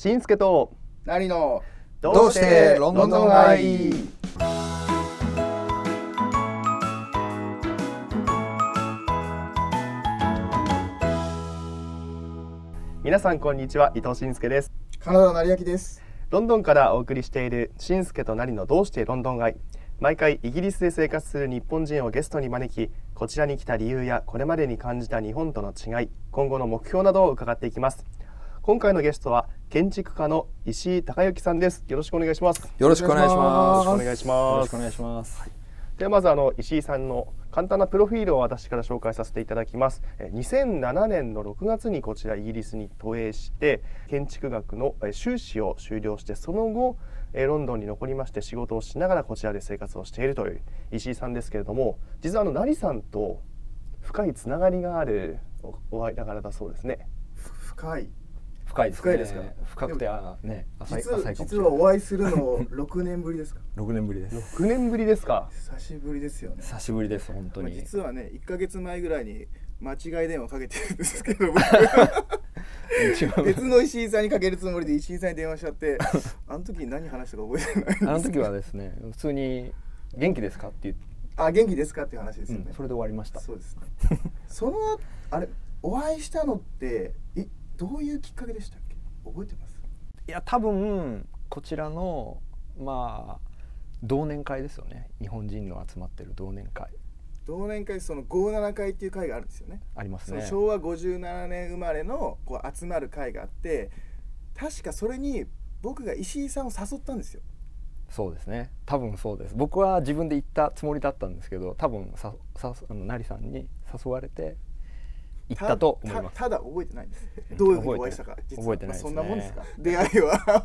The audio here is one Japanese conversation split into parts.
しんすけと何のどうしてロンドン愛？皆さんこんにちは伊藤しんすけです。カナダ成明です。ロンドンからお送りしているしんすけとなりのどうしてロンドン愛。毎回イギリスで生活する日本人をゲストに招きこちらに来た理由やこれまでに感じた日本との違い今後の目標などを伺っていきます今回のゲストは建築家の石井孝之さんです。よろしくお願いします。よろしくお願いします。よろしくお願いします。よろしくお願いします。ではまずあの石井さんの簡単なプロフィールを私から紹介させていただきます。えー2007年の6月にこちらイギリスに渡英して建築学のえー修士を修了してその後えーロンドンに残りまして仕事をしながらこちらで生活をしているという石井さんですけれども実はあの成さんと深いつながりがあるおお間柄だそうですね。深い深いですね。深いですか？深くてあね浅い実は浅い実。はお会いするの6年ぶりですか？六年ぶりです。6年ぶりですか？久しぶりですよね久しぶりです本当まあに。実はね1ヶ月前ぐらいに間違い電話かけてるんですけど 別の石井さんにかけるつもりで石井さんに電話しちゃってあの時に何話したか覚えてないんですあの時はですね普通に元気ですかって言って、あ元気ですかっていう話ですよね、うんそれで終わりました。そうですねそのあれお会いしたのっていどういうきっかけでしたっけ？覚えてます？いや多分こちらのまあ同年会ですよね。日本人の集まってる同年会同年会その57会っていう会があるんですよねありますね。昭和57年生まれのこう集まる会があって確かそれに僕が石井さんを誘ったんですよそうですね。多分そうです。僕は自分で行ったつもりだったんですけど、多分ささあの成さんに誘われて行ったと思います。たただ覚えてないんです。どういうふうにお会いしたか？覚えてない。ね。まあそんなもんですか？出会いは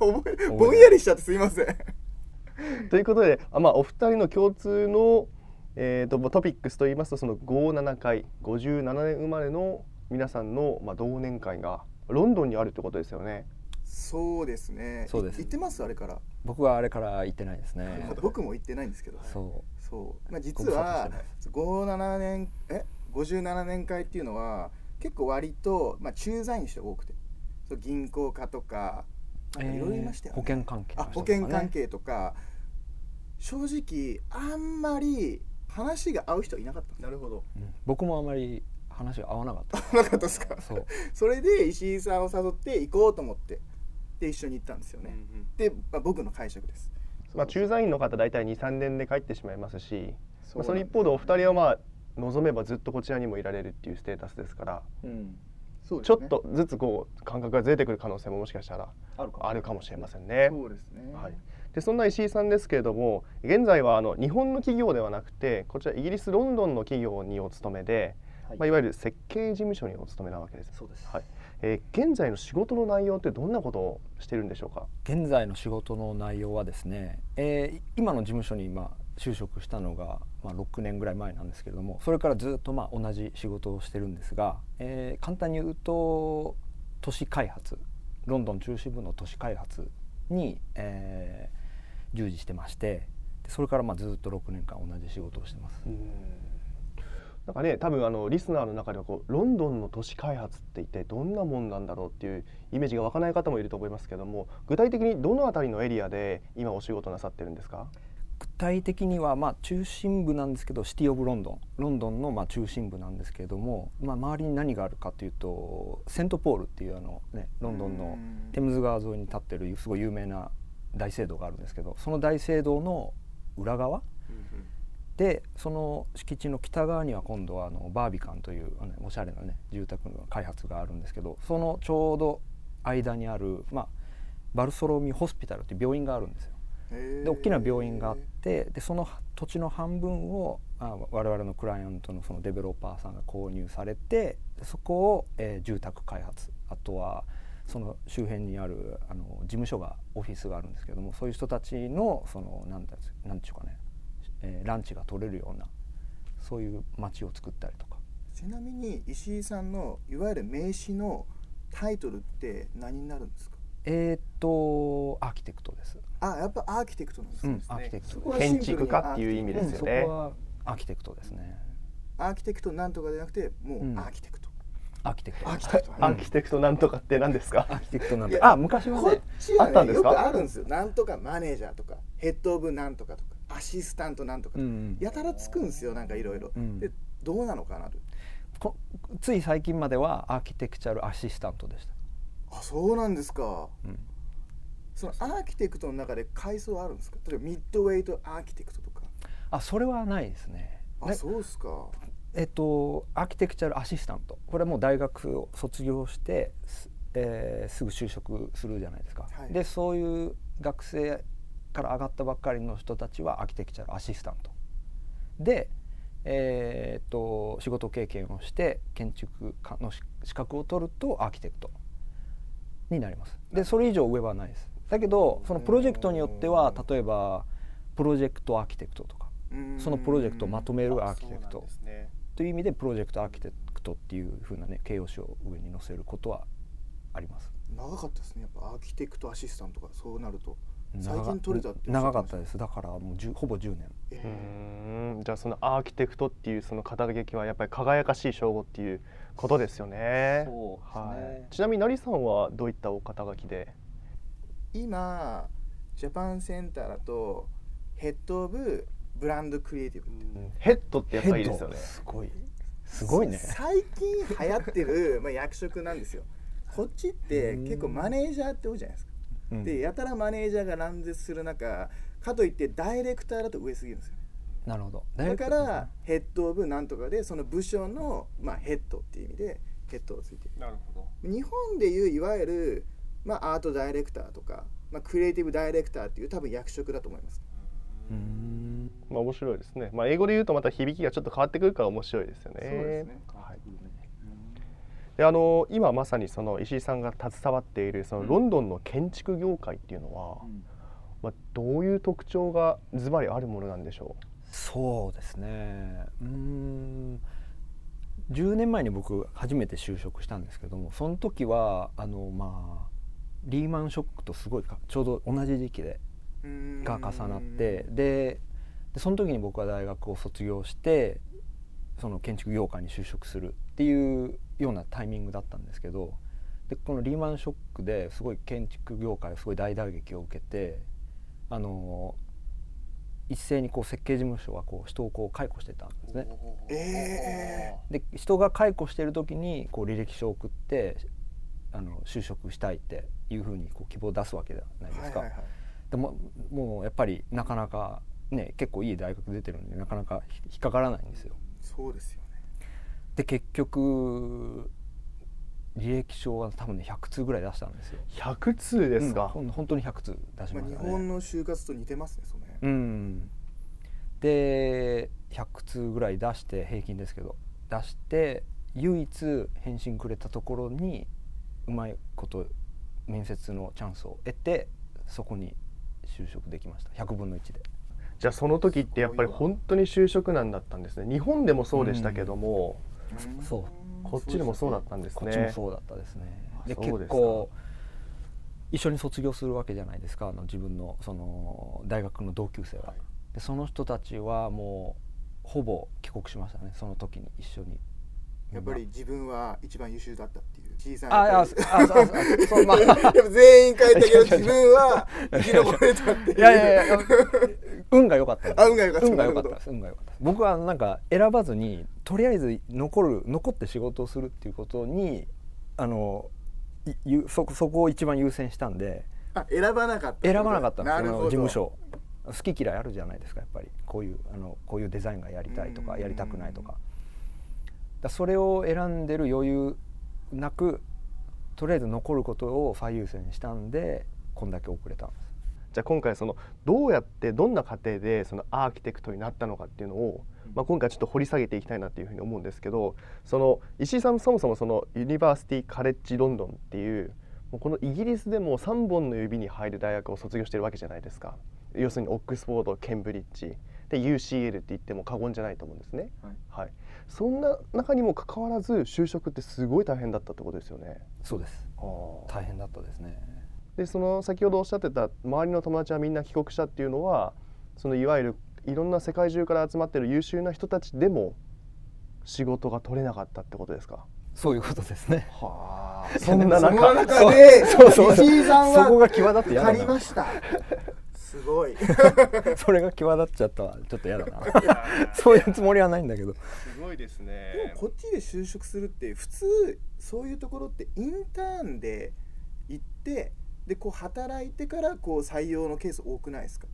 ぼんやりしちゃってすいません。ということであ、まあ、お二人の共通の、えー、とトピックスといいますとその57回57年生まれの皆さんの、まあ、同年会がロンドンにあるってことですよね。そうですね。そうです。い行ってます？あれから。僕はあれから行ってないですね。僕も行ってないんですけどそそう、まあ、実はして57年え？57年会っていうのは結構割と、まあ、駐在員の人が多くて。そう銀行家とかいろいろいましたよね、保険関係のあ保険関係とか。正直あんまり話が合う人いなかったなるほど。うん。僕もあまり話が合わなかった。なかったですか？そう。それで石井さんを誘って行こうと思ってで一緒に行ったんですよね、で、まあ、僕の解釈です。まあ、駐在員の方大体23年で帰ってしまいますしまあ、その一方でお二人、人はまあ望めばずっとこちらにもいられるっていうステータスですからうんねちょっとずつこう感覚がずれてくる可能性ももしかしたらあるかもしれませんね。そうですね、はい、でそんな石井さんですけれども現在はあの日本の企業ではなくてこちらイギリスロンドンの企業にお勤めで、はいいまあ、いわゆる設計事務所にお勤めなわけです。そうです。はいえー現在の仕事の内容ってどんなことをしてるんでしょうか？現在の仕事の内容はですね、えー今の事務所にまあ就職したのがまあ6年ぐらい前なんですけれどもそれからずっとまあ同じ仕事をしてるんですが、えー簡単に言うと都市開発ロンドン中心部の都市開発に、えー従事してましてでそれからまあずっと6年間同じ仕事をしてます。なんかね多分あのリスナーの中ではこうロンドンの都市開発って一体どんなもんなんだろうっていうイメージが湧かない方もいると思いますけども具体的にどのあたりのエリアで今お仕事なさってるんですか？体的にはまあ中心部なんですけどシティ・オブ・ロンドン。ロンドンのまあ中心部なんですけれども、まあ、周りに何があるかというとセントポールっていうあの、ね、ロンドンのテムズ川沿いに立ってるすごい有名な大聖堂があるんですけどその大聖堂の裏側でその敷地の北側には今度はあのバービカンというあのおしゃれなね住宅の開発があるんですけどそのちょうど間にある、まあ、バルソロミホスピタルっていう病院があるんですよ。で大きな病院があってでその土地の半分をあ我々のクライアントのそのデベロッパーさんが購入されてでそこを、えー住宅開発。あとはその周辺にあるあの事務所がオフィスがあるんですけどもそういう人たちのそのなんだなんていうかね、えーランチが取れるようなそういう街を作ったりとか。ちなみに石井さんのいわゆる名刺のタイトルって何になるんですか？えーっとアーキテクトです。あやっぱアーキテクトなんですね、うん、アーキテクト。建築家っていう意味ですよね。うんそこは。アーキテクトですね。アーキテクトなんとかじゃなくてもううんアーキテクト、 architect。architect。architect なんとかって何ですか？ architect なんいやてあ昔はねあったんですか？あるんですよ。なんとかマネージャーとか head of なんとかとかアシスタントなんとかやたらつくんですよなんかいろいろ。うん。でどうなのかなと。こつい最近までは architectural assistant でした、あそうなんですか。うんその architect の中で階層あるんですか？例えば midweight architect とか。あそれはないですね。あねそうですか。えっとアーキテクチャルアシスタント。これはもう大学を卒業してす,、えーすぐ就職するじゃないですか、はい。でそういう学生から上がったばっかりの人たちはアーキテクチャルアシスタント。で、えーっと仕事経験をして建築家のし資格を取るとアーキテクトになります。でそれ以上上はないですだけどそのプロジェクトによっては例えばプロジェクトアーキテクトとかそのプロジェクトをまとめるアーキテクト。という意味でプロジェクトアーキテクトっていう風なね形容詞を上に載せることはあります。長かったですね。やっぱアーキテクトアシスタントとかそうなると。最長近取れたって長かったです。だからもう10ほぼ10年えうーん。じゃあそのアーキテクトっていうその肩書きはやっぱり輝かしい称号っていうことですよね。そうですね。はい。ちなみに成さんはどういったお肩書きで？今ジャパンセンターだとヘッドオブブランドクリエイティブヘッドってやっぱりいいですよね。すごいすごいね。最近流行ってる、まあ、役職なんですよ。こっちって結構マネージャーって多いじゃないですか、うん。でやたらマネージャーが乱絶する中かといってダイレクターだと上すぎるんですよ。なるほど。だからヘッドオブなんとかでその部署の、まあ、ヘッドっていう意味でヘッドをついてる。なるほど。日本でいういわゆる、まあ、アートダイレクターとか、まあ、クリエイティブダイレクターっていう多分役職だと思います。うーん。まあ面白いですね。まあ英語で言うとまた響きがちょっと変わってくるから面白いですよね。そうですね。はい。であの今まさにその石井さんが携わっているそのロンドンの建築業界っていうのは、まあどういう特徴がズバリあるものなんでしょそうですね。うーん。10年前に僕初めて就職したんですけどもその時はあのまあリーマンショックとすごいかちょうど同じ時期でが重なってででその時に僕は大学を卒業してその建築業界に就職するっていうようなタイミングだったんですけどでこのリーマンショックですごい建築業界はすごい大打撃を受けてあの一斉にこう設計事務所はこう人をこう解雇してたんですね。えで人が解雇してる時にこう履歴書を送ってあの就職したいっていうふうにこう希望を出すわけじゃないですか。はいはいはいでももうやっぱりなかなかね結構いい大学出てるんでなかなか引っかからないんですよ。そうですよねで結局履歴書は多分ね100通ぐらい出したんですよ。100通ですか、うん本当に100通出しましたね。日本の就活と似てますねその辺うん、で100通ぐらい出して平均ですけど出して唯一返信くれたところにうまいこと面接のチャンスを得てそこに就職できました。100分の1で。じゃあその時ってやっぱり本当に就職難だったんですね。日本でもそうでしたけども、そう。こっちでもそうだったんですね。こっちもそうだったですね。でそうですか。結構一緒に卒業するわけじゃないですか。あの自分のその大学の同級生は。でその人たちはもうほぼ帰国しましたね。その時に一緒に。やっぱり自分は一番優秀だったっていう。小さいああああそうそうまあ 全員書いたけど自分は生き残れたっていう。いやいやいや運が良かった。運が良かった。運が良かった運が良かった僕はなんか選ばずにとりあえず残る残って仕事をするっていうことにあのそそこを一番優先したんであ選ばなかった選ばなかったんですそのなるほど。事務所。好き嫌いあるじゃないですかやっぱり。こういうあのこういうデザインがやりたいとうん。かやりたくないとかだそれを選んでる余裕なくとりあえず残ることを最優先したんでこんだけ遅れたんです。じゃあ今回そのどうやってどんな過程でそのアーキテクトになったのかっていうのを、まあ、今回ちょっと掘り下げていきたいなっていうふうに思うんですけどその石井さんそもそもそのユニバーシティ・カレッジ・ロンドンっていうもうこのイギリスでも3本の指に入る大学を卒業してるわけじゃないですか。要するにオックスフォードケンブリッジで UCL って言っても過言じゃないと思うんですね、はい、そんな中にもかかわらず就職ってすごい大変だったってことですよね。そうです。大変だったですね。でその先ほどおっしゃってた周りの友達はみんな帰国したっていうのはそのいわゆるいろんな世界中から集まってる優秀な人たちでも仕事が取れなかったってことですか？そういうことですね。はあ。そんな中中でそうそう石井さんそこがは際立って嫌だな。借りましたすごい。それが際立っちゃったわ。ちょっと嫌だな。そういうつもりはないんだけど。すごいですでもねこっちで就職するって普通そういうところってインターンで行ってでこう働いてからこう採用のケース多くないですか？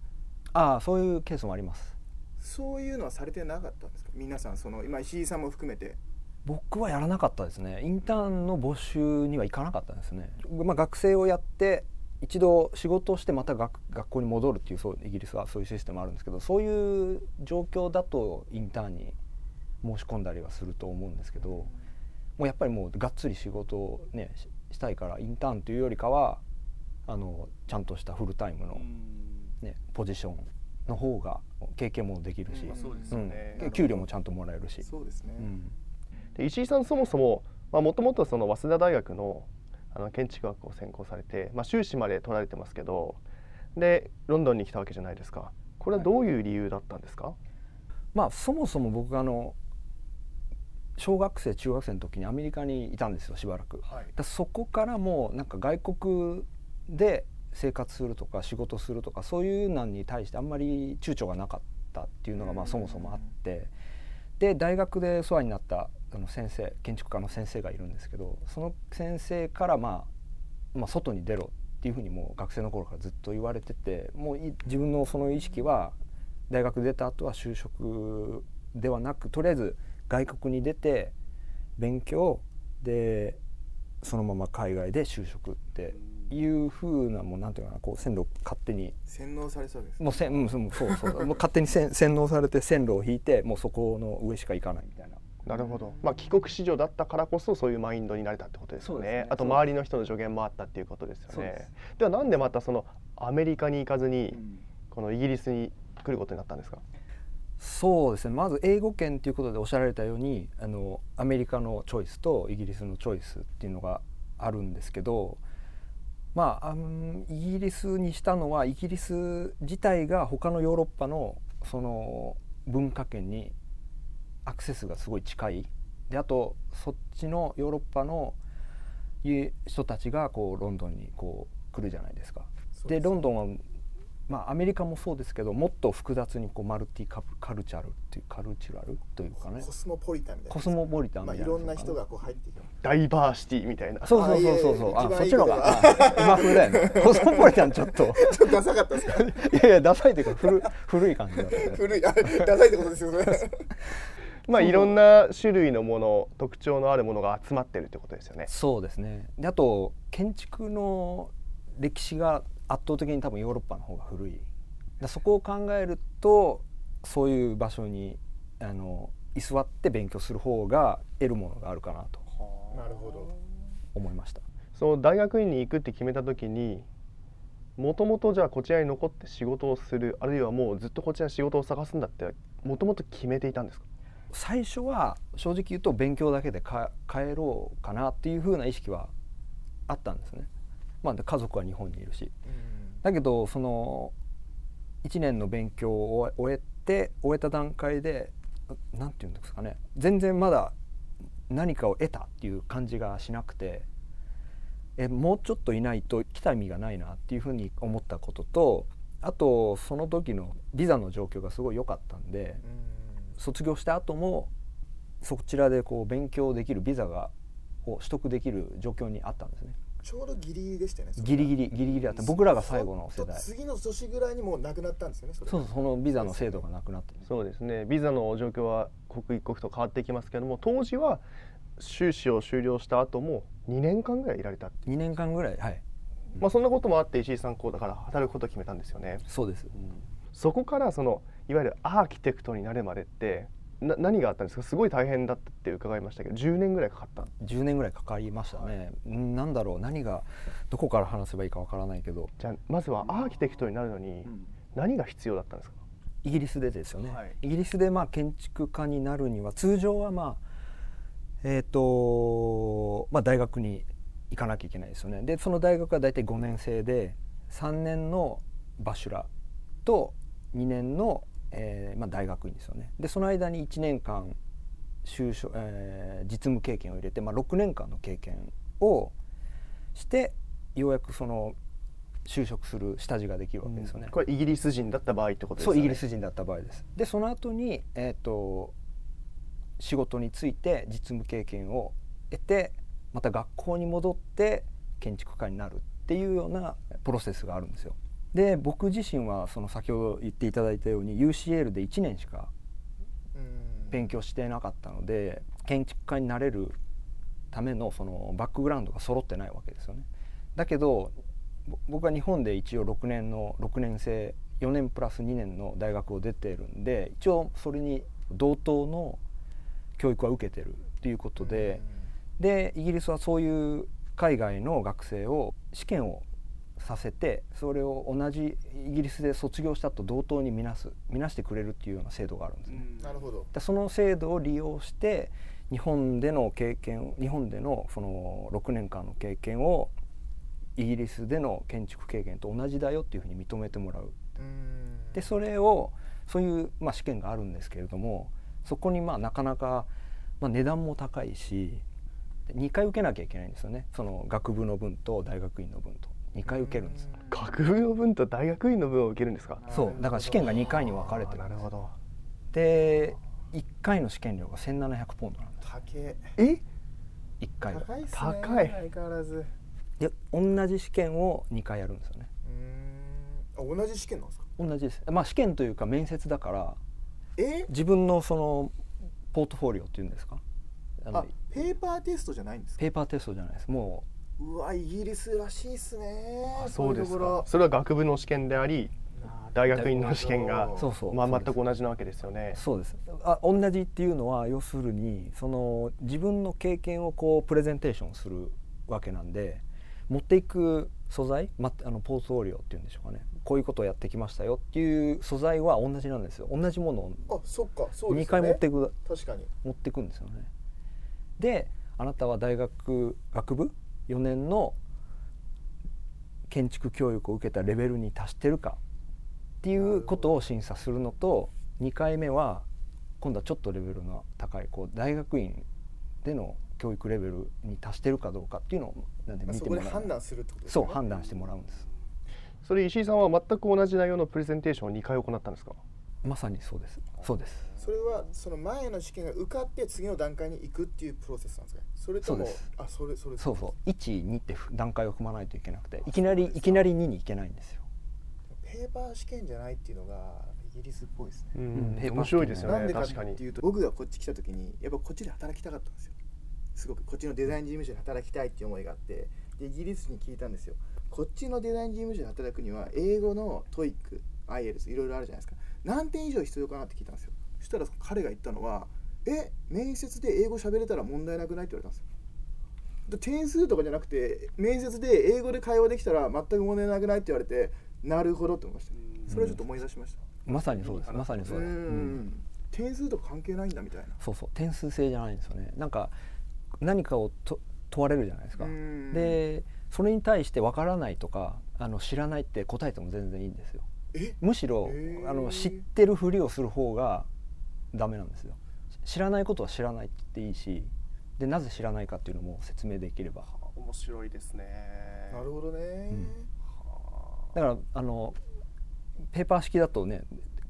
ああそういうケースもあります。そういうのはされてなかったんですか？皆さんその今石井さんも含めて。僕はやらなかったですね。インターンの募集には行かなかったんですね、まあ、学生をやって一度仕事をしてまた学学校に戻るっていうそうイギリスはそういうシステムあるんですけどそういう状況だとインターンに申し込んだりはすると思うんですけどもうやっぱりもうがっつり仕事をねししたいからインターンというよりかはあのちゃんとしたフルタイムの、ね、ポジションの方が経験もできるし、うん。そうん。給料もちゃんともらえるし。そうですね、うん。で石井さんそもそももともとその早稲田大学のあの建築学を専攻されて、まあ、修士まで取られてますけどでロンドンに来たわけじゃないですか。これはどういう理由だったんですか、まあそもそも僕あの小学生中学生の時にアメリカにいたんですよしばらく。はい。だそこからもうなんか外国で生活するとか仕事するとかそういうのに対してあんまり躊躇がなかったっていうのがまあそもそもあって。で大学で世話になったあの先生建築家の先生がいるんですけどその先生からまあ、まあ、外に出ろっていうふうにもう学生の頃からずっと言われててもうい自分のその意識は大学出た後は就職ではなくとりあえず外国に出て勉強でそのまま海外で就職っていうふうなもうなんていうかなこう線路を勝手に洗脳されそうですもうせん、うん、そうそうそうもう勝手に洗脳されて線路を引いてもうそこの上しか行かないみたいな。なるほど、まあ、帰国子女だったからこそそういうマインドになれたってことですよね。ね。あと周りの人の助言もあったっていうことですよね。ではなんでまたそのアメリカに行かずにうん。このイギリスに来ることになったんですか？そうですね。まず英語圏ということでおっしゃられたようにあのアメリカのチョイスとイギリスのチョイスっていうのがあるんですけどまああのイギリスにしたのはイギリス自体が他のヨーロッパのその文化圏にアクセスがすごい近い。であとそっちのヨーロッパのいう人たちがこうロンドンにこう来るじゃないですか。でロンドンはまあアメリカもそうですけどもっと複雑にこうマルティカプカルチャルっていうカルチュラルというかね。コスモポリタンみたいな。コスモポリタンみまあ、たいな。いろんな人がこう入っていくダイバーシティみたいな。そうそうそうそうそうあそっちの方が今風だよね。コスモポリタンちょっと。ちょっとダサかったですか？いやいやダサいというか古古い感じだった。ね 古いあダサいってことですよねまあいろんな種類のもの特徴のあるものが集まってるってことですよね。そうですね。であと建築の歴史が圧倒的に多分ヨーロッパの方が古い。だそこを考えるとそういう場所にあの居座って勉強する方が得るものがあるかなとなるほど。思いました。その大学院に行くって決めた時にもともとじゃあこちらに残って仕事をするあるいはもうずっとこちらに仕事を探すんだってもともと決めていたんですか？最初は正直言うと勉強だけでか帰ろうかなっていう風な意識はあったんですね。まあ、で家族は日本にいるし。だけどその1年の勉強を終えて終えた段階で何て言うんですかね。全然まだ何かを得たっていう感じがしなくてえもうちょっといないと来た意味がないなっていうふうに思ったこととあとその時のビザの状況がすごい良かったんで卒業した後もそちらでこう勉強できるビザがを取得できる状況にあったんですね。ちょうどギリギリでしたよねギリギリギリギリだった。僕らが最後の世代。次の年ぐらいにもうなくなったんですよねそれそうそうそのビザの制度がなくなってそうですね。ビザの状況は刻一刻と変わってきますけども当時は修士を修了した後も2年間ぐらいいられた、2年間ぐらいはい。まあ、そんなこともあって石井さんこうだから働くことを決めたんですよね。そうです。そこからそのいわゆるアーキテクトになるまでってな何があったんですか？すごい大変だったって伺いましたけど10年ぐらいかかった？10年ぐらいかかりましたね、んなんだろう何がどこから話せばいいかわからないけど。じゃあまずはアーキテクトになるのに何が必要だったんですか？イギリスでですよね、はい。イギリスでまあ建築家になるには通常はまあえっ、とまあ大学に行かなきゃいけないですよね。でその大学は大体5年生で3年のバシュラと2年の、えーまあ、大学院ですよねでその間に1年間就職、えー実務経験を入れて、まあ、6年間の経験をしてようやくその就職する下地ができるわけですよね。これイギリス人だった場合ってことですそうイギリス人だった場合です。でその後にえっ、と仕事について実務経験を得てまた学校に戻って建築家になるっていうようなプロセスがあるんですよ。で僕自身はその先ほど言っていただいたように UCL で1年しかうん勉強してなかったので建築家になれるためのそのバックグラウンドが揃ってないわけですよね。だけどぼ僕は日本で一応6年の6年生4年プラス2年の大学を出てるんで一応それに同等の教育は受けてるっていうことで、でイギリスはそういう海外の学生を試験をさせてそれを同じイギリスで卒業したと同等に見なす見なしてくれるっていうような制度があるんですね。なるほど。でその制度を利用して日本での経験日本でのその6年間の経験をイギリスでの建築経験と同じだよっていうふうに認めてもらう。うん。でそれをそういう、まあ、試験があるんですけれどもそこにまあなかなか、まあ、値段も高いし2回受けなきゃいけないんですよね。その学部の分と大学院の分と2回受けるんです。学部の分と大学院の分を受けるんですか？そう。だから試験が2回に分かれてるなるほど。で1回の試験料が1700ポンドなんです。高え？え1回が高いね高い。相変わらず。で同じ試験を2回やるんですよね。うん。あ同じ試験なんですか？同じです。まあ試験というか面接だからえ？自分のそのポートフォリオっていうんですか？あのあペーパーテストじゃないんですか？ペーパーテストじゃないです。もうわイギリスらしいっすねあそうですか。それは学部の試験であり大学院の試験がうそうそう。まあ全く同じなわけですよね。そうです。あ同じっていうのは要するにその自分の経験をこうプレゼンテーションするわけなんで持っていく素材、ま、あのポートフォリオっていうんでしょうかね。こういうことをやってきましたよっていう素材は同じなんですよ。同じものをあそっかそうで2すよね。回持っていく確かに。持っていくんですよね。であなたは大学学部4年の建築教育を受けたレベルに達してるかっていうことを審査するのと2回目は今度はちょっとレベルの高いこう大学院での教育レベルに達してるかどうかっていうのをなんで見てもらう。こで判断するってことですね。う判断してもらうんです。それ石井さんは全く同じ内容のプレゼンテーションを2回行ったんですか？まさにそうです。そうです。それはその前の試験が受かって次の段階に行くっていうプロセスなんですかそれともそうです。あそれそれ。そうそう。12って段階を踏まないといけなくていきなりいきなり2に行けないんですよ。ペーパー試験じゃないっていうのがイギリスっぽいですね、うん。面白いですよねなんでかっていうと僕がこっち来た時にやっぱこっちで働きたかったんですよ。すごくこっちのデザイン事務所で働きたいっていう思いがあってでイギリスに聞いたんですよ。こっちのデザイン事務所で働くには英語の TOEIC、IELTS いろいろあるじゃないですか何点以上必要かなって聞いたんですよ。そしたら彼が言ったのはえ面接で英語喋れたら問題なくないって言われたんですよ。で点数とかじゃなくて面接で英語で会話できたら全く問題なくないって言われてなるほどって思いました。それをちょっと思い出しました。まさにそうです。まさにそうです、う点数とか関係ないんだみたいな。そうそう。点数制じゃないんですよね。なんか何かをと問われるじゃないですか。うん。でそれに対してわからないとかあの知らないって答えても全然いいんですよ。えむしろへー。あの知ってるふりをする方がダメなんですよ。知らないことは知らないって言っていいしでなぜ知らないかっていうのも説明できれば。面白いですね。なるほどね、だからあのペーパー式だとね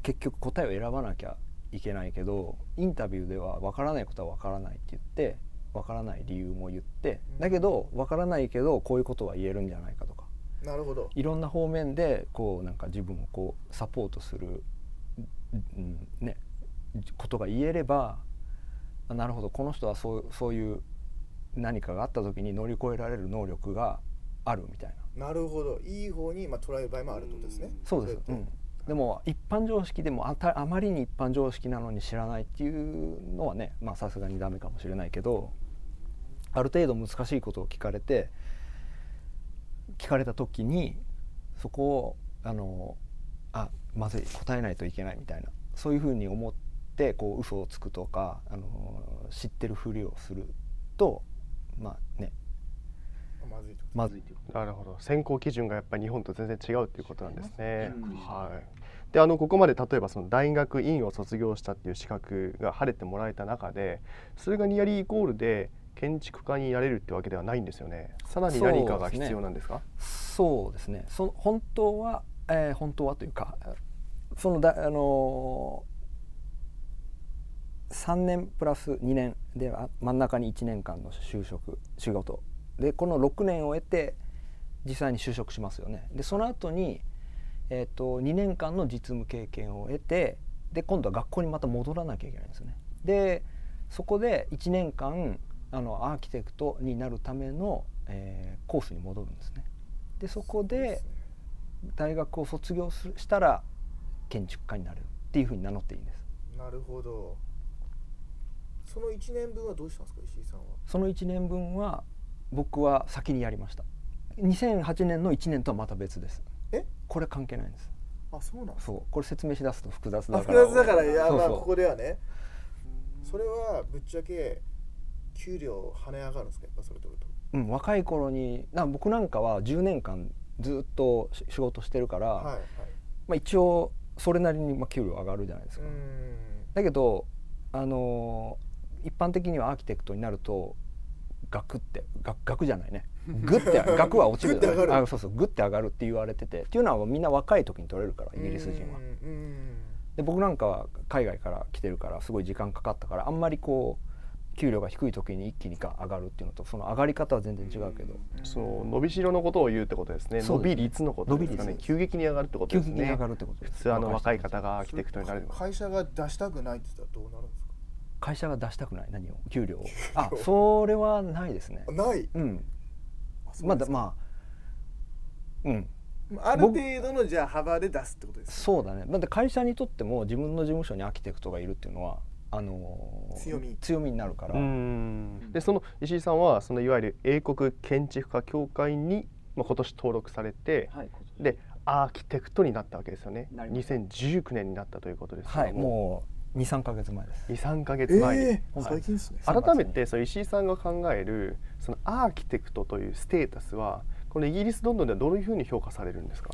結局答えを選ばなきゃいけないけどインタビューでは分からないことは分からないって言って分からない理由も言ってうん。だけど分からないけどこういうことは言えるんじゃないかとかなるほど。いろんな方面でこうなんか自分をこうサポートする、うんね、ことが言えればあなるほどこの人はそうそういう何かがあった時に乗り越えられる能力があるみたいな。なるほど。いい方にまあ捉える場合もあるとですね。そうです、うん、でも一般常識でもあたあまりに一般常識なのに知らないっていうのはねまあさすがにダメかもしれないけどある程度難しいことを聞かれて聞かれた時にそこをあのあまずい答えないといけないみたいなそういうふうに思ってこう嘘をつくとかあの知ってるふりをするとまあね。まずいってこまずいというなるほど。選考基準がやっぱり日本と全然違うっていうことなんですね。うん。はい。であのここまで例えばその大学院を卒業したっていう資格が晴れてもらえた中でそれがニアリーイコールで建築家になれるってわけではないんですよね。さらに何かが必要なんですか？そうですね。そ本当は、えー、本当はというかそのだあのー、3年プラス2年では真ん中に1年間の就職仕事でこの6年を得て実際に就職しますよね。でその後にえーと、2年間の実務経験を得てで今度は学校にまた戻らなきゃいけないんですよね。でそこで1年間あのアーキテクトになるための、えー、コースに戻るんですね。でそこで大学を卒業したら建築家になれるっていうふうに名乗っていいんです。なるほど。その1年分はどうしたんですか石井さんは？その1年分は僕は先にやりました。2008年の1年とはまた別です。え？これ関係ないんですあそうなんそうこれ説明しだすと複雑だから複雑だからいやまあここではねそれはぶっちゃけ給料跳ね上がるんですか？やっぱそれとるとうん若い頃にな僕なんかは10年間ずっと仕事してるから、はいはい、まあ、一応それなりにまあ給料上がるじゃないですか。だけどあのー、一般的にはアーキテクトになるとガクってガガクじゃないね。グッて額は落ちる。あそうそうグッて上がるって言われててっていうのはみんな若い時に取れるからイギリス人は。で僕なんかは海外から来てるからすごい時間かかったからあんまりこう給料が低い時に一気に上がるっていうのとその上がり方は全然違うけど、そう伸びしろのことを言うってことですね。伸び率のことですかね。急激に上がるってことですね。急激に上がるってこと普通あの若い方がアーキテクトになる会社が出したくないって言ったらどうなるんですか？会社が出したくない？何を？給料を？あそれはないですね。ない？うん。まだまあうん。ある程度のじゃあ幅で出すってことです、ね、そうだね。だって会社にとっても自分の事務所にアーキテクトがいるっていうのはあの強み。強みになるから。でその石井さんはそのいわゆる英国建築家協会に、まあ、今年登録されて、はい、でアーキテクトになったわけですよね。2019年になったということですはいもう23か月前です。23か月前に、えー、最近ですね。改めてその石井さんが考えるそのアーキテクトというステータスはこのイギリスロンドンではどういうふうに評価されるんですか？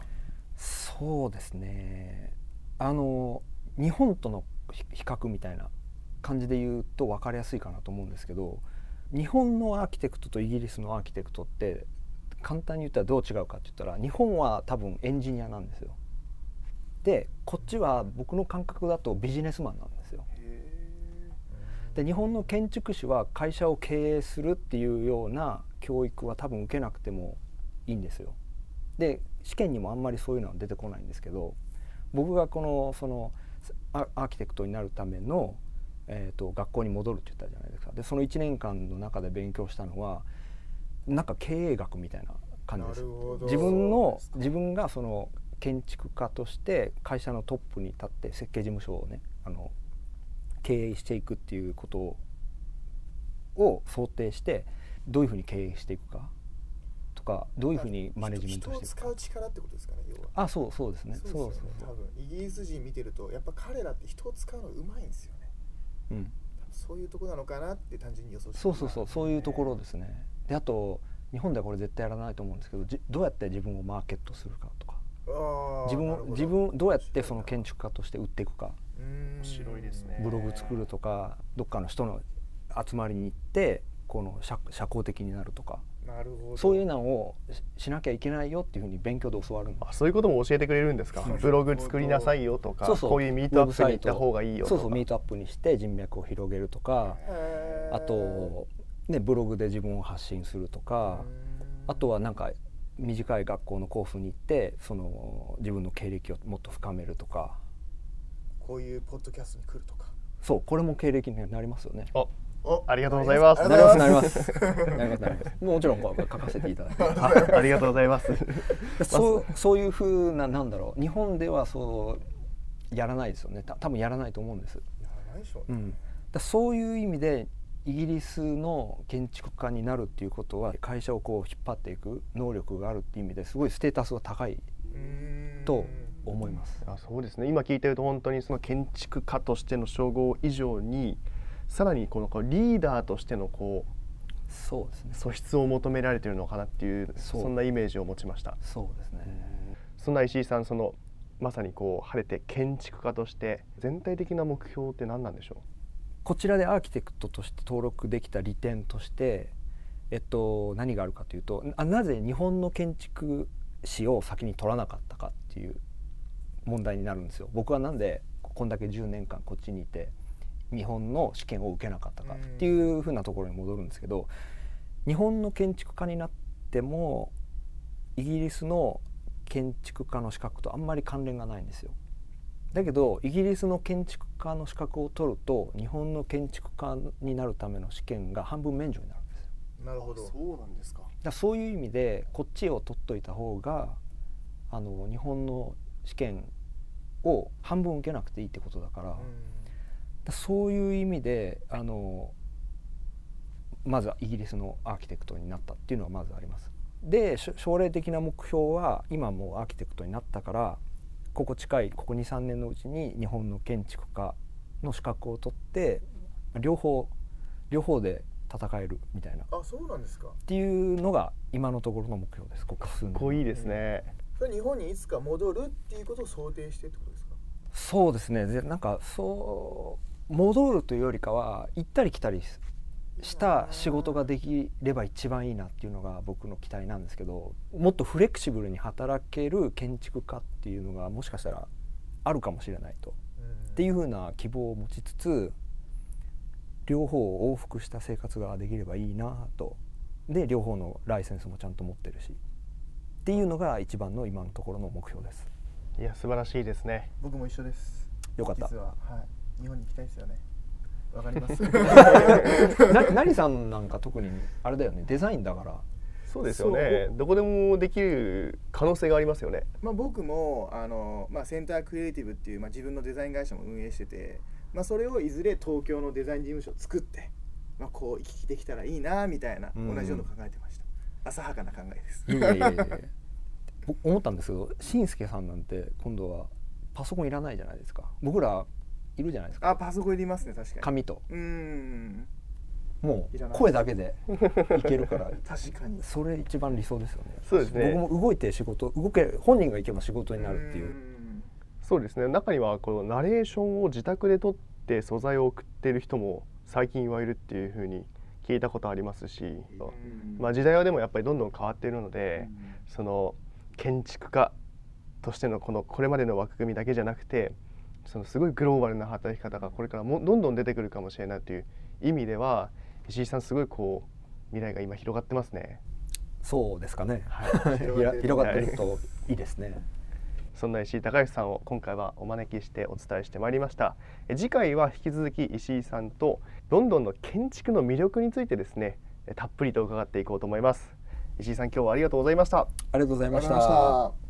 そうですね。あの日本との比較みたいな感じで言うと分かりやすいかなと思うんですけど日本のアーキテクトとイギリスのアーキテクトって簡単に言ったらどう違うかって言ったら日本は多分エンジニアなんですよ。でこっちは僕の感覚だとビジネスマンなんですよ。で日本の建築士は会社を経営するっていうような教育は多分受けなくてもいいんですよ。で試験にもあんまりそういうのは出てこないんですけど僕がこのそのアーキテクトになるための、えーと、学校に戻るって言ったじゃないですか。でその1年間の中で勉強したのはなんか経営学みたいな感じです。自分の自分がその建築家として会社のトップに立って設計事務所をねあの経営していくっていうことを想定してどういうふうに経営していくかとかどういうふうにマネジメントしていくか。力ってことですかね要は。あそうそうですね。そうそうそう多分イギリス人見てるとやっぱ彼らって人を使うのうまいんですよ。ねうん。そういうとこなのかなって単純に予想してそうそうそうそういうところですね。であと日本ではこれ絶対やらないと思うんですけどどうやって自分をマーケットするかとか。自分自分どうやってその建築家として売っていくか。面白いですね。ブログ作るとかどっかの人の集まりに行ってこの社社交的になるとかそういうのをしなきゃいけないよっていうふうに勉強で教わるあそういうことも教えてくれるんですか？ブログ作りなさいよとかそうそう。こういうミートアップに行った方がいいよとか。そうそう。ミートアップにして人脈を広げるとか。あと、ね、ブログで自分を発信するとか。あとはなんか短い学校のコースに行ってその自分の経歴をもっと深めるとか。こういうポッドキャストに来るとか。そうこれも経歴になりますよね。あありがとうございます。なりますなります。もちろんこう書かせていただいて。ありがとうございます。そうそういうふうななんだろう日本ではそうやらないですよね。た多分やらないと思うんです。やらないでしょう、ね。うん。だそういう意味でイギリスの建築家になるっていうことは会社をこう引っ張っていく能力があるっていう意味ですごいステータスが高いと思います。あそうですね今聞いてると本当にその建築家としての称号以上にさらにこのリーダーとしてのこうそうですね。素質を求められているのかなっていうそんなイメージを持ちました。そうですね。そんな石井さんそのまさにこう晴れて建築家として全体的な目標って何なんでしょこちらでアーキテクトとして登録できた利点として、えっと、何があるかというとあなぜ日本の建築士を先に取らなかったかっていう問題になるんですよ。僕はなんでこんだけ10年間こっちにいて日本の試験を受けなかったかっていうふうなところに戻るんですけど日本の建築家になってもイギリスの建築家の資格とあんまり関連がないんですよ。だけどイギリスの建築家の資格を取ると日本の建築家になるための試験が半分免除になるんですよ。うなるほど。そうなんですか。だそういう意味でこっちを取っといた方があの日本の試験を半分受けなくていいってことだから,、そういう意味であのまずはイギリスのアーキテクトになったっていうのはまずあります。でしょ将来的な目標は今もうアーキテクトになったからここ近いここ23年のうちに日本の建築家の資格を取って両方両方で戦えるみたいな。っあそうなんですか。ていうのが今のところの目標です。ここ数年。かっこいいですね、それ日本にいつか戻るっていうことを想定してってことですか。そうですね。でなんかそう戻るというよりかは行ったり来たりした仕事ができれば一番いいなっていうのが僕の期待なんですけどもっとフレキシブルに働ける建築家っていうのがもしかしたらあるかもしれないと。っていうふうな希望を持ちつつ両方を往復した生活ができればいいなと。で両方のライセンスもちゃんと持ってるし。っていうのが一番の今のところの目標です。いや素晴らしいですね。僕も一緒です。よかった。実ははい日本に行きたいですよね。わかります。な何さんなんか特にあれだよねデザインだから。そうですよね。どこでもできる可能性がありますよね。まあ僕もあの、まあ、センタークリエイティブっていう、まあ、自分のデザイン会社も運営してて、まあ、それをいずれ東京のデザイン事務所を作って、まあ、こう行き来できたらいいなみたいなうん。同じようなの考えてました、浅はかな考えです。いやいやいや思ったんですけどしんすけさんなんて今度はパソコンいらないじゃないですか。僕らいるじゃないですか。あパソコンいりますね確かに。紙と。うーん。もいう声だけでいけるから。確かに。それ一番理想ですよね。そうですね。僕も動いて仕事動け本人が行けば仕事になるっていう。うん。そうですね。中にはこのナレーションを自宅で撮って素材を送っている人も最近はいるっていうふうに聞いたことありますし、うん。まあ、時代はでもやっぱりどんどん変わっているので、その建築家としてのこのこれまでの枠組みだけじゃなくてそのすごいグローバルな働き方がこれからもどんどん出てくるかもしれないという意味では石井さんすごいこう未来が今広がってますね。そうですかね、はい。広がってるといいですね。そんな石井隆義さんを今回はお招きしてお伝えしてまいりました。え次回は引き続き石井さんとロンドンの建築の魅力についてですねえたっぷりと伺っていこうと思います。石井さん今日はありがとうございました。ありがとうございました